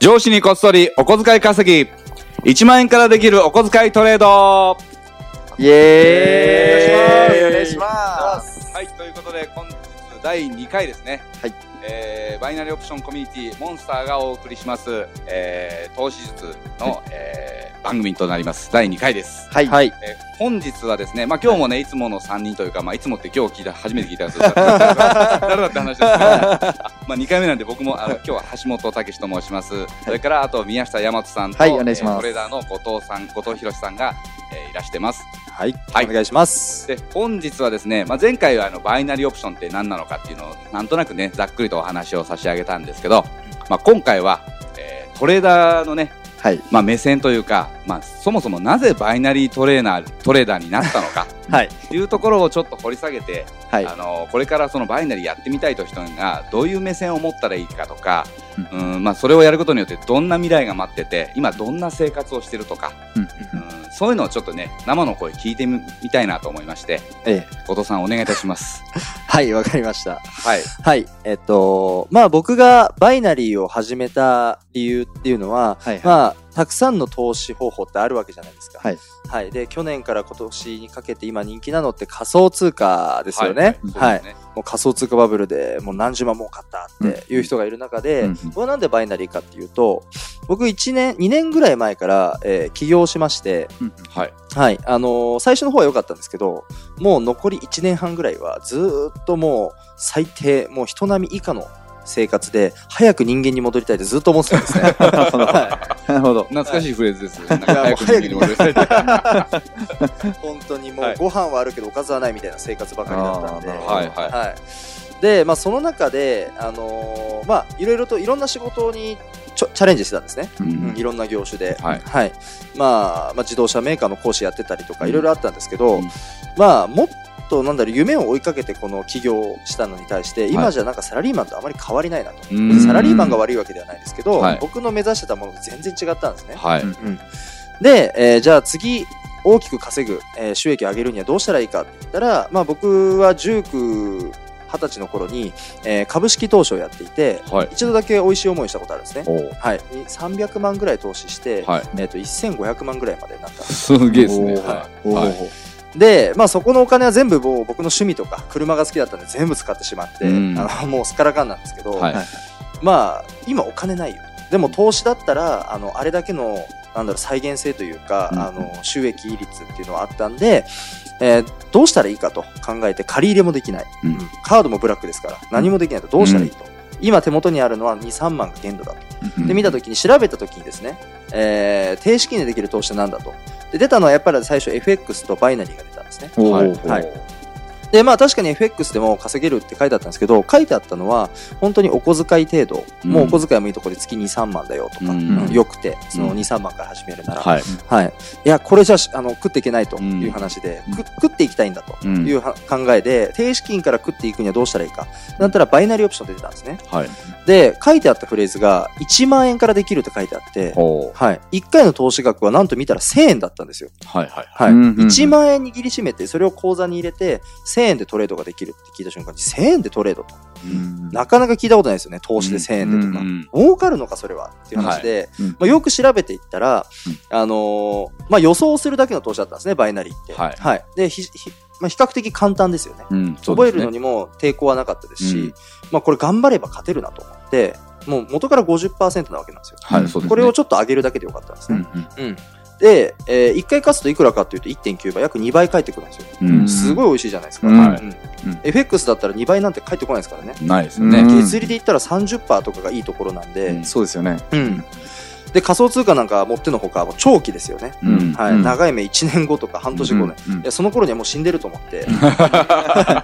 上司にこっそりお小遣い稼ぎ。1万円からできるお小遣いトレード。イエーイお願お願いしますはい、ということで本日第2回ですね。はい。えー、バイナリーオプションコミュニティモンスターがお送りします、えー、投資術の、えー、番組となります。第2回です。はい。はい。えー本日はですね、まあ今日もね、いつもの3人というか、まあいつもって今日聞いた、初めて聞いたんですけど、誰だって話ですけど、あまあ2回目なんで僕も、あの今日は橋本武史と申します。それから、あと宮下大和さんと、はいお願いしますえートレーダーの後藤さん、後藤博さんが、えーいらしてます。はい。はいお願いします。で、本日はですね、まあ前回はあの、バイナリーオプションって何なのかっていうのを、なんとなくね、ざっくりとお話を差し上げたんですけど、まあ今回は、えートレーダーのね、はい。まあ目線というか、まあそもそもなぜバイナリートレーナー、トレーダーになったのか、はい。っていうところをちょっと掘り下げて、はい。あのこれからそのバイナリーやってみたいという人がどういう目線を持ったらいいかとか、うんまあ、それをやることによってどんな未来が待ってて今どんな生活をしてるとか、うん、そういうのをちょっとね生の声聞いてみたいなと思いましてええ。後藤さんお願いいたします。はい、わかりました。はい、はい。えっと、まあ僕がバイナリーを始めた理由っていうのは、はいまあ、たくさんの投資方法ってあるわけじゃないですか。はい。はい。で、去年から今年にかけて今人気なのって仮想通貨ですよね。そうはい。ですねもう仮想通貨バブルでもう何十万儲かったっていう人がいる中で、うん僕はなんでバイナリーかっていうと、僕1年、2年ぐらい前から、えー起業しまして、はいはい。あのー最初の方は良かったんですけど、もう残り1年半ぐらいはずーっともう最低、もう人並み以下の生活で、早く人間に戻りたいってずっと思ってたんですね。はなるほど。懐かしいフレーズです。なんかいやもう早く人間に戻りたいい。本当にもはいうご飯はあるけどおかずはないみたいな生活ばかりだったんで。はいはいはい。で、まあその中で、あのーまあいろいろといろんな仕事にチャレンジしてたんですね。ううんん、いろんな業種で。はいはい。まあ、まあ自動車メーカーの講師やってたりとかいろいろあったんですけど、うんまあもっとなんだろう、夢を追いかけてこの起業をしたのに対して、今じゃなんかサラリーマンとあまり変わりないなと。うんサラリーマンが悪いわけではないですけど、はい僕の目指してたものと全然違ったんですね。はい、うんうんで、えーじゃあ次、大きく稼ぐ、えー収益を上げるにはどうしたらいいかって言ったら、まあ僕は19、20歳の頃に、えー株式投資をやっていて、はい。一度だけ美味しい思いしたことあるんですね。はい。に300万ぐらい投資して、はい。えっ、と、1500万ぐらいまでになった。んです。すげえですね。はい。おはい。ーで、まあそこのお金は全部もう僕の趣味とか車が好きだったんで全部使ってしまって、うん。あのもうすっからかんなんですけど、はい。まあ今お金ないよ。でも投資だったら、あの、あれだけの、なんだろう、再現性というか、うん。あの、収益率っていうのはあったんで、えーどうしたらいいかと考えて借り入れもできない、うんうんカードもブラックですから、何もできないとどうしたらいいと。今手元にあるのは2、3万が限度だと。うんで、見たときに、調べたときにですね、えー、低資金でできる投資は何だと。で、出たのはやっぱり最初 FX とバイナリーが出たんですね。おはいーはいで、まあ確かに FX でも稼げるって書いてあったんですけど、書いてあったのは、本当にお小遣い程度、うんもうお小遣いもいいところで月2、3万だよとか、うんうんよくて、そのうん2、3万から始めるなら。はい。はい。いや、これじゃしあの食っていけないとうんいう話で、うんく食っていきたいんだとうんいうは考えで、低資金から食っていくにはどうしたらいいか。だったらバイナリーオプションって出たんですね。はい。で、書いてあったフレーズが、1万円からできるって書いてあって。はい。1回の投資額はなんと見たら1000円だったんですよ。はいはい。はい。うんうんうん1万円握りしめて、それを口座に入れて、1000円でトレードができるって聞いた瞬間に、1000円でトレードと。うんなかなか聞いたことないですよね。投資で1000円でとか。うん儲かるのか、それは。っていう話で、うんまあ、よく調べていったら、あのーまあ、予想するだけの投資だったんですね、バイナリーって。はいで、ひ、ひまあ、比較的簡単ですよね。うん。そう覚えるのにも抵抗はなかったですし、うんまあ、これ頑張れば勝てるなと思って、もう元から50%なわけなんですよ。はい、ね。これをちょっと上げるだけでよかったんですね。うんうん。で、えー、1回勝つといくらかっていうと1.9倍、約2倍返ってくるんですよ。うん。すごい美味しいじゃないですか。うんはいうんうん FX だったら2倍なんて返ってこないですからね。ないですよね。うん月利で言ったら30%とかがいいところなんで、うんそうですよね。うん。で、仮想通貨なんか持ってのほか、長期ですよね。うん。はい。うん長い目1年後とか半年後ね。うんうんいや、その頃にはもう死んでると思って。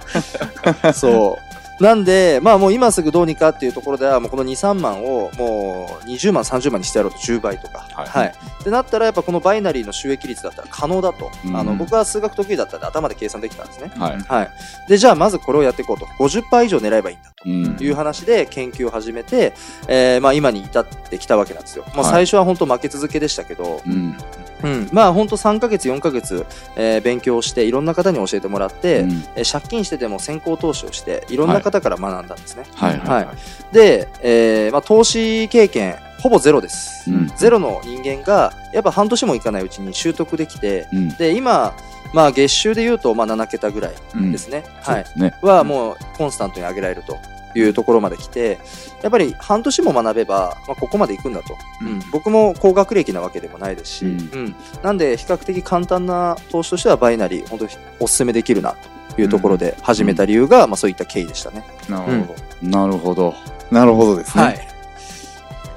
そう。なんで、まあもう今すぐどうにかっていうところでは、もうこの2、3万をもう20万、30万にしてやろうと10倍とか。はいはい。ってなったらやっぱこのバイナリーの収益率だったら可能だと。うんあの、僕は数学得意だったんで頭で計算できたんですね。はい。はい。で、じゃあまずこれをやっていこうと。50%以上狙えばいいんだと。うん。いう話で研究を始めて、えーまあ今に至ってきたわけなんですよ。まあはい最初は本当負け続けでしたけど、うん。うん、まあ本当3ヶ月4ヶ月、えー勉強していろんな方に教えてもらって、うんえー借金してでも先行投資をしていろんな方から学んだんですね。はいはいはい。で、えーまあ投資経験ほぼゼロです、うん。ゼロの人間がやっぱ半年もいかないうちに習得できてうん。で今、まあ、月収で言うとまあ7桁ぐらいうん。ですね、はい。そうですね。はもうコンスタントに上げられるというところまで来てやっぱり半年も学べば、まあ、ここまで行くんだと、うん。うん。僕も高学歴なわけでもないですし、ううん。んなんで比較的簡単な投資としてはバイナリー本当にお勧めできるなというところで始めた理由が、まあ、そういった経緯でしたね。なるほど。なるほど。なるほどですね。はい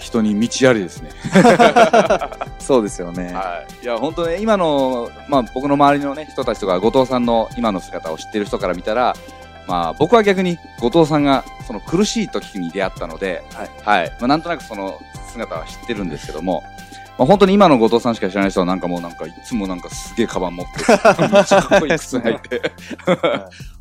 人に道ありですね。そうですよね。はい。いや、本当ね、今の、まあ僕の周りのね、人たちとか、後藤さんの今の姿を知ってる人から見たら、まあ僕は逆に後藤さんがその苦しい時に出会ったので、はい。まあなんとなくその姿は知ってるんですけども、まあ本当に今の後藤さんしか知らない人はなんかもうなんかいつもなんかすげえカバン持って、めっちゃかっこいい靴履いて、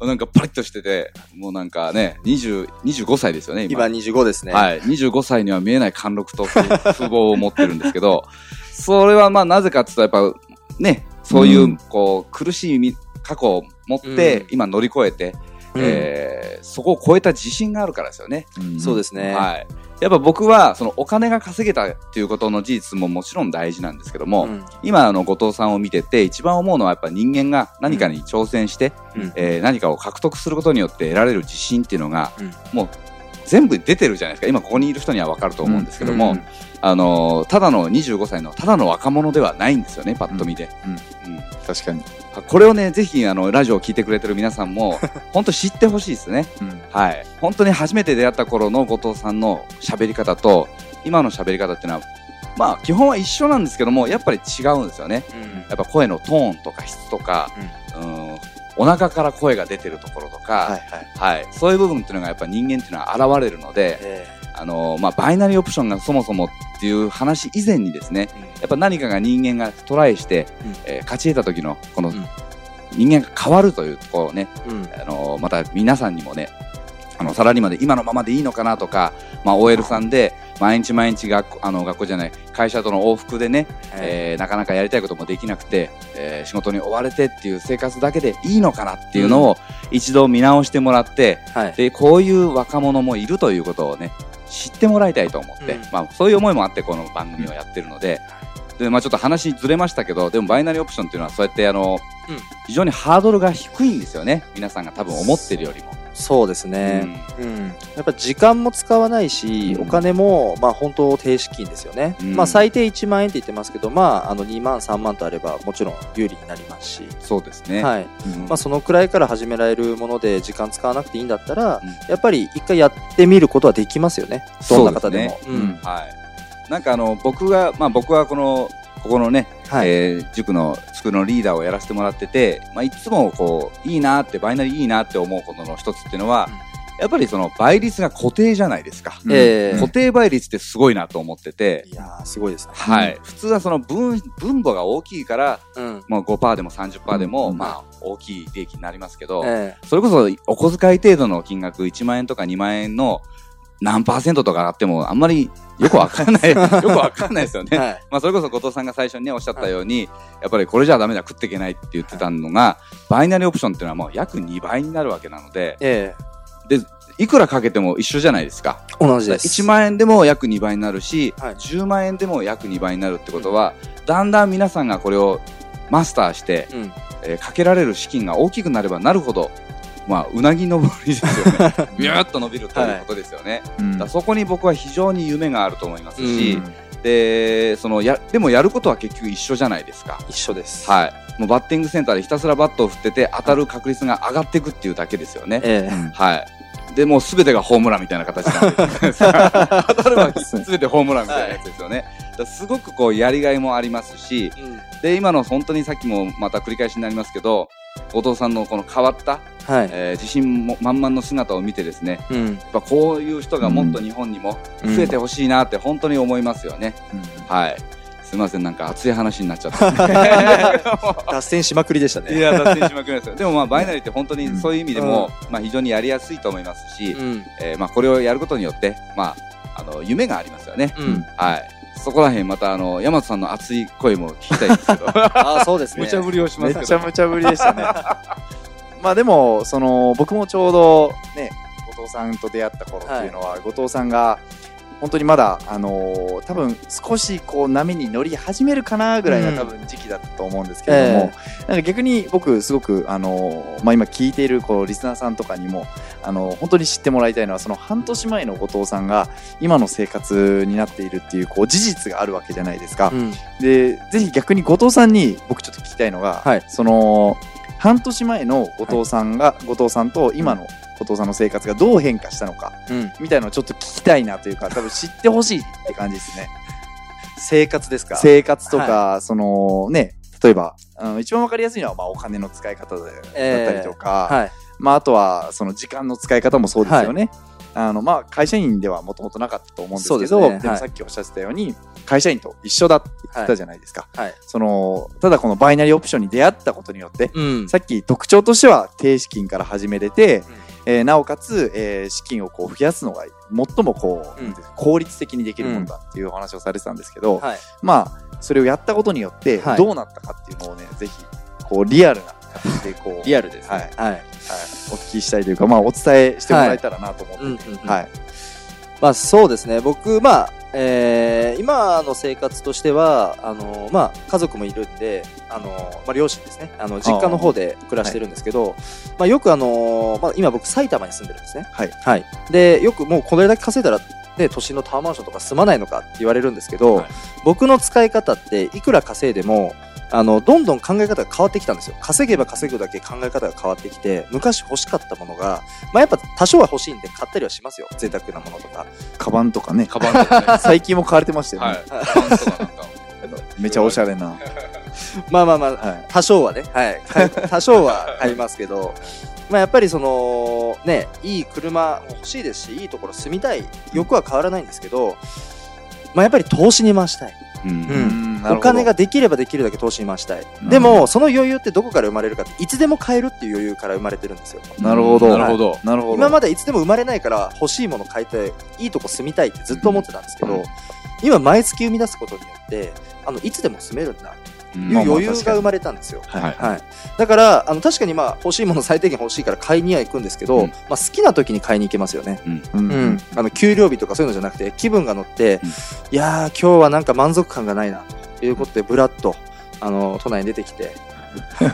なんかパリッとしてて、もうなんかね、20、25歳ですよね、今。25ですね。はい。25歳には見えない貫禄と風風貌を持ってるんですけど、それはまあなぜかっていうと、やっぱね、そういううん。こう苦しいみ過去を持って、うん。今乗り越えて、うんえーそこを超えた自信があるからですよね。んそうですね。はい。やっぱ僕は、そのお金が稼げたっていうことの事実ももちろん大事なんですけども、うん今あの後藤さんを見てて一番思うのはやっぱ人間が何かに挑戦して、うんえー何かを獲得することによって得られる自信っていうのが、うんもう全部出てるじゃないですか。今ここにいる人には分かると思うんですけども、うんあのーただの25歳のただの若者ではないんですよねパッと見で、うん。うん。確かに。これをねぜひあのラジオを聞いてくれてる皆さんも 本当知ってほしいですね。うん。はい。本当に初めて出会った頃の後藤さんの喋り方と今の喋り方っていうのはまあ基本は一緒なんですけどもやっぱり違うんですよね。うん。やっぱ声のトーンとか質とか、うん、お腹から声が出てるところとか、はいはい。はい、そういう部分っていうのがやっぱ人間っていうのは現れるので、えあのまあ、バイナリーオプションがそもそもっていう話以前にですねーやっぱ何かが人間がトライして、うん。えー勝ち得た時のこのうん。人間が変わるというところをね、うん。あのまた皆さんにもねあのサラリーマンで今のままでいいのかなとか、まあ、OL さんで毎日毎日学校あの学校じゃない会社との往復でね、ええーなかなかやりたいこともできなくて、えー仕事に追われてっていう生活だけでいいのかなっていうのを一度見直してもらって、ーはい。でこういう若者もいるということをね知ってもらいたいと思って、うんまあ、そういう思いもあってこの番組をやってるので。でまあ、ちょっと話ずれましたけどでもバイナリーオプションっていうのはそうやってあの、うん非常にハードルが低いんですよね皆さんが多分思ってるよりも。そうですね。うん。やっぱ時間も使わないし、うんお金も、まあ本当低資金ですよね。うんまあ最低1万円って言ってますけど、まああの2万3万とあればもちろん有利になりますし、そうですね、はい。うんまあそのくらいから始められるもので時間使わなくていいんだったら、うんやっぱり一回やってみることはできますよね。どんな方でも。はい、なんかあの僕が、まあ、僕はこのここのね、はい。えー塾のスクールのリーダーをやらせてもらってて、まあ、いつもこういいなってバイナリーいいなって思うことの一つっていうのは、やっぱりその倍率が固定じゃないですか、うん。えー固定倍率ってすごいなと思ってて、いやーすごいですね。はい、普通はその分分母が大きいから、うん。まあ、5%でも30%でも、うんまあ、大きい利益になりますけど、えそれこそお小遣い程度の金額1万円とか2万円の何パーセントとか上がってもあんまりよくわかんない よくわかんないですよね。えはい。まあそれこそ後藤さんが最初にねおっしゃったように、やっぱりこれじゃダメだ食っていけないって言ってたのが、バイナリーオプションっていうのはもう約2倍になるわけなのでえでいくらかけても一緒じゃないですかえ同じです。1万円でも約2倍になるし、はい10万円でも約2倍になるってことは、だんだん皆さんがこれをマスターして、うん。えーかけられる資金が大きくなればなるほどまあうなぎ登りですよね ビューッと伸びるということですよね、うんだからそこに僕は非常に夢があると思いますし、うんでそのやでもやることは結局一緒じゃないですか。一緒です。はい、もうバッティングセンターでひたすらバットを振ってて当たる確率が上がっていくっていうだけですよね。ええはい。でもうすべてがホームランみたいな形になってるじゃないで 当たればすべてホームランみたいなやつですよね。だからすごくこうやりがいもありますし、うんで今の本当にさっきもまた繰り返しになりますけど、後藤さんのこの変わった、はい。えー自信も満々の姿を見てですね、うん。やっぱこういう人がもっと日本にも増えてほしいなって本当に思いますよね。はい。すみません、なんか熱い話になっちゃった。脱線しまくりでしたね。いや、脱線しまくりですよ。でもまあ、バイナリーって本当にそういう意味でも、まあ非常にやりやすいと思いますし、うん。えーまあこれをやることによって、まあ、あの、夢がありますよね。うん。はい。そこら辺また、あの、山本さんの熱い声も聞きたいですけど、ああ、そうですね。無茶ぶりをしまめすけど。っちゃ無茶ぶりでしたね。まあでも、その、僕もちょうどね、後藤さんと出会った頃っていうのは、後藤さんが、本当にまだ、あのー多分少しこう波に乗り始めるかなぐらいなうん。多分時期だったと思うんですけれども、なんか逆に僕すごく、あのーまあ、今聞いているこうリスナーさんとかにも、あのー本当に知ってもらいたいのはその半年前の後藤さんが今の生活になっているっていうこう事実があるわけじゃないですか。うん。でぜひ逆に後藤さんに僕ちょっと聞きたいのが、はい。その半年前の後藤さんが、後藤さんと今の後藤さんの生活がどう変化したのかうん。みたいなのをちょっと聞きたいなというか 多分知ってほしいって感じですね。生活ですか？生活とか、そのね例えばあの一番わかりやすいのはまあお金の使い方でだったりとか、はい。まあ、あとはその時間の使い方もそうですよね。あのまあ、会社員ではもともとなかったと思うんですけどですね。もさっきおっしゃってたように会社員と一緒だって言ったじゃないですか、はい。そのただこのバイナリーオプションに出会ったことによって、うん。さっき特徴としては低資金から始めれて、うんえーなおかつ、えー資金をこう増やすのが最もこう、うん。効率的にできるものだっていうお話をされてたんですけど、はい。まあそれをやったことによってはい。どうなったかっていうのをね、ぜひこうリアルな形でこう リアルですね。はい。はい。はい、お聞きしたいというか、まあ、お伝えしてもらえたらなと思って、うんうんうん。はい、まあそうですね。僕まあえー今の生活としてはあのまあ家族もいるんであの、まあ、両親ですね。あの実家の方で暮らしてるんですけど、まあ、よくあの、まあ、今僕埼玉に住んでるんですね。はい、はい。でよくもうこれだけ稼いだらね、都心のタワーマンションとか住まないのかって言われるんですけど、はい。僕の使い方っていくら稼いでもあのどんどん考え方が変わってきたんですよ稼げば稼ぐだけ考え方が変わってきて昔欲しかったものが、まあ、やっぱ多少は欲しいんで買ったりはしますよ贅沢なものとかカバンとかね、カバンとかね。最近も買われてましたよね。はい。カバンとかなんか。めちゃおしゃれな。まあまあまあはい、多少はね、はい、多少は買いますけど、まあやっぱりそのね、いい車も欲しいですし、いいところ住みたい欲は変わらないんですけど、まあやっぱり投資に回したい。うんお金ができればできるだけ投資に回したい。んでも、その余裕ってどこから生まれるかって、いつでも買えるっていう余裕から生まれてるんですよ。なるほど。なるほど。なるほど。今までいつでも生まれないから欲しいもの買いたい、いいとこ住みたいってずっと思ってたんですけど、うん今毎月生み出すことによって、あの、いつでも住めるんだいう余裕が生まれたんですよ。はいはい。はい、だからあの確かにまあ欲しいもの最低限欲しいから買いには行くんですけど、うん。まあ、好きな時に買いに行けますよね、うん。うん。うん。あの給料日とかそういうのじゃなくて気分が乗って、うん。いやー今日はなんか満足感がないなということでブラッとあの都内に出てきて。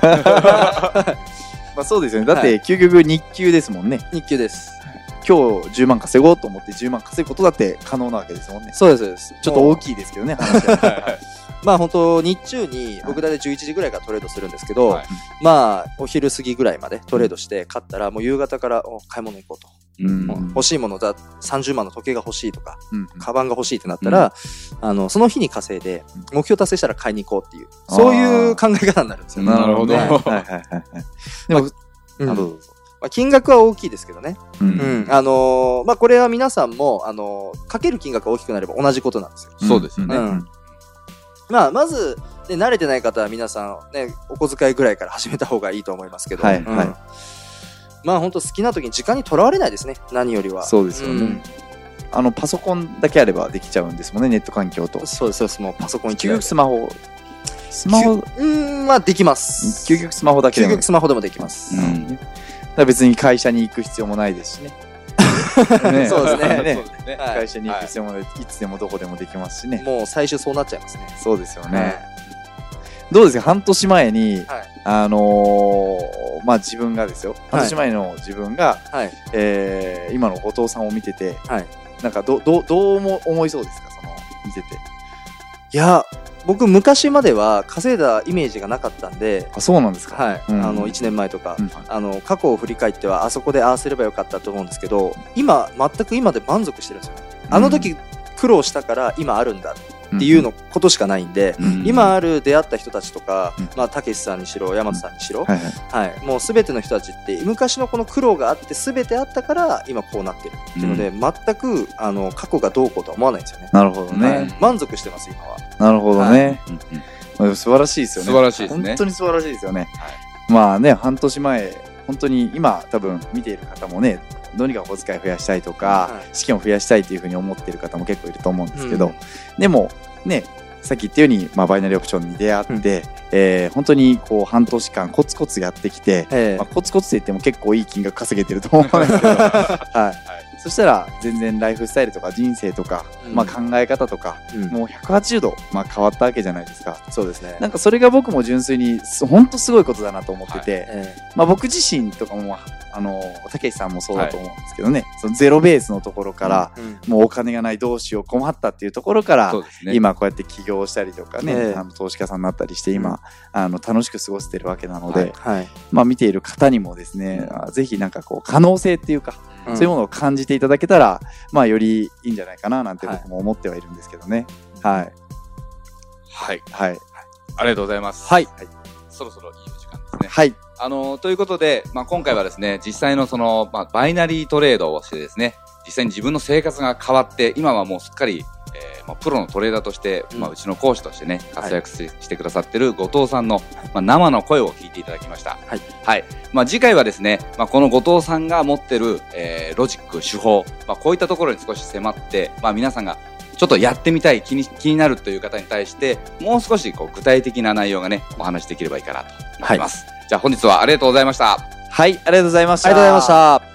まあそうですよね。だっはて、究極日給ですもんね。日給です。今日10万稼ごうと思って10万稼ぐことだって可能なわけですもんね。そうですそうです。ちょっと大いきいですけどね、話は。まあ本当日中に僕大体11時ぐらいからトレードするんですけど、はい。まあお昼過ぎぐらいまでトレードして買ったらもう夕方からお買い物行こうと、うん。欲しいものだ30万の時計が欲しいとかうん。カバンが欲しいってなったら、あのその日に稼いで目標達成したら買いに行こうっていうそういう考え方になるんですよね。なるほど。はいはいはいはい。でも、うん。あどうぞ。まあ、金額は大きいですけどね。ううん。ん。あのーまあ、これは皆さんも、あのーかける金額が大きくなれば同じことなんですよ。そうですよね。うんまあ、まず、ね、慣れてない方は皆さん、ね、お小遣いぐらいから始めた方がいいと思いますけど、うんはいはいまあ、本当好きな時に時間にとらわれないですね。何よりは。そうですよねんあの、パソコンだけあればできちゃうんですもんね、ネット環境と。そうです、そうです。もうパソコン一究台極スマホ、スマホ、うん、まあ、できます。究極スマホだけで究も極スマホでもできます。うんだ別に会社に行く必要もないですしね。ね そうですねね。はい会社に行く必要もい、つでもどこでもできますしね。もう最終そうなっちゃいますね。そうですよね。はいどうですか？半年前に、はいあのーまあ自分がですよ。半年前の自分が、はい。えー今の後藤さんを見てて、はいなんかどどどうも思いそうですか？その見てて。いや、僕昔までは稼いだイメージがなかったんで、あそうなんですか。はい、うん。あの1年前とか、うん。あの過去を振り返ってはあそこでああすればよかったと思うんですけど今全く今で満足してるんですよね。あの時苦労したから今あるんだっていうのことしかないんで、うん今ある出会った人たちとかうん、まあ、たけしさんにしろ山田さんにしろ、はいはい。はい、もうすべての人たちって昔のこの苦労があってすべてあったから今こうなってるっていうので、全くあの過去がどうこうとは思わないんですよね。なるほどはねい。満足してます今は。なるほどね。うんうんまあ素晴らしいですよね。素晴らしいですね本当に素晴らしいですよね。まあね、半年前、本当に今多分見ている方もね、どうにかお小遣い増やしたいとか、はい。資金を増やしたいというふうに思っている方も結構いると思うんですけど、うん。でもね、さっき言ったように、まあ、バイナリーオプションに出会って、うん。えー本当にこう半年間コツコツやってきて、ええ。まあ、コツコツって言っても結構いい金額稼げてると思うんですけど、はい、そしたら全然ライフスタイルとか人生とか、うん。まあ、考え方とか、うん。もう180度、まあ、変わったわけじゃないですか。そうですね。なんかそれが僕も純粋にす本当すごいことだなと思ってて、えまあ、僕自身とかもあのたけしさんもそうだと思うんですけどね、そのゼロベースのところから、えうん。もうお金がないどうしよう困ったっていうところから、ね。今こうやって起業したりとかね、ええ。あの投資家さんになったりして今、うん。あの楽しく過ごせてるわけなので、はい。はい。まあ見ている方にもですね、あぜひなんかこう可能性っていうか、うんそういうものを感じていただけたら、まあよりいいんじゃないかななんてはい僕も思ってはいるんですけどね。はい。はい。はい。ありがとうございます。はい。そろそろいいお時間ですね。はい。あの、ということで、まあ、今回はですね、実際のその、まあ、バイナリートレードをしてですね、実際に自分の生活が変わって、今はもうすっかり、えーまあ、プロのトレーダーとして、うんまあ、うちの講師としてね、活躍し,、してくださってる後藤さんの、まあ、生の声を聞いていただきました。はい。はい。まあ、次回はですね、まあ、この後藤さんが持ってる、えーロジック、手法、まあ、こういったところに少し迫って、まあ、皆さんがちょっとやってみたい、気に気になるという方に対して、もう少しこう具体的な内容がね、お話しできればいいかなと思います。じゃあ本日はありがとうございました。はい。ありがとうございました。ありがとうございました。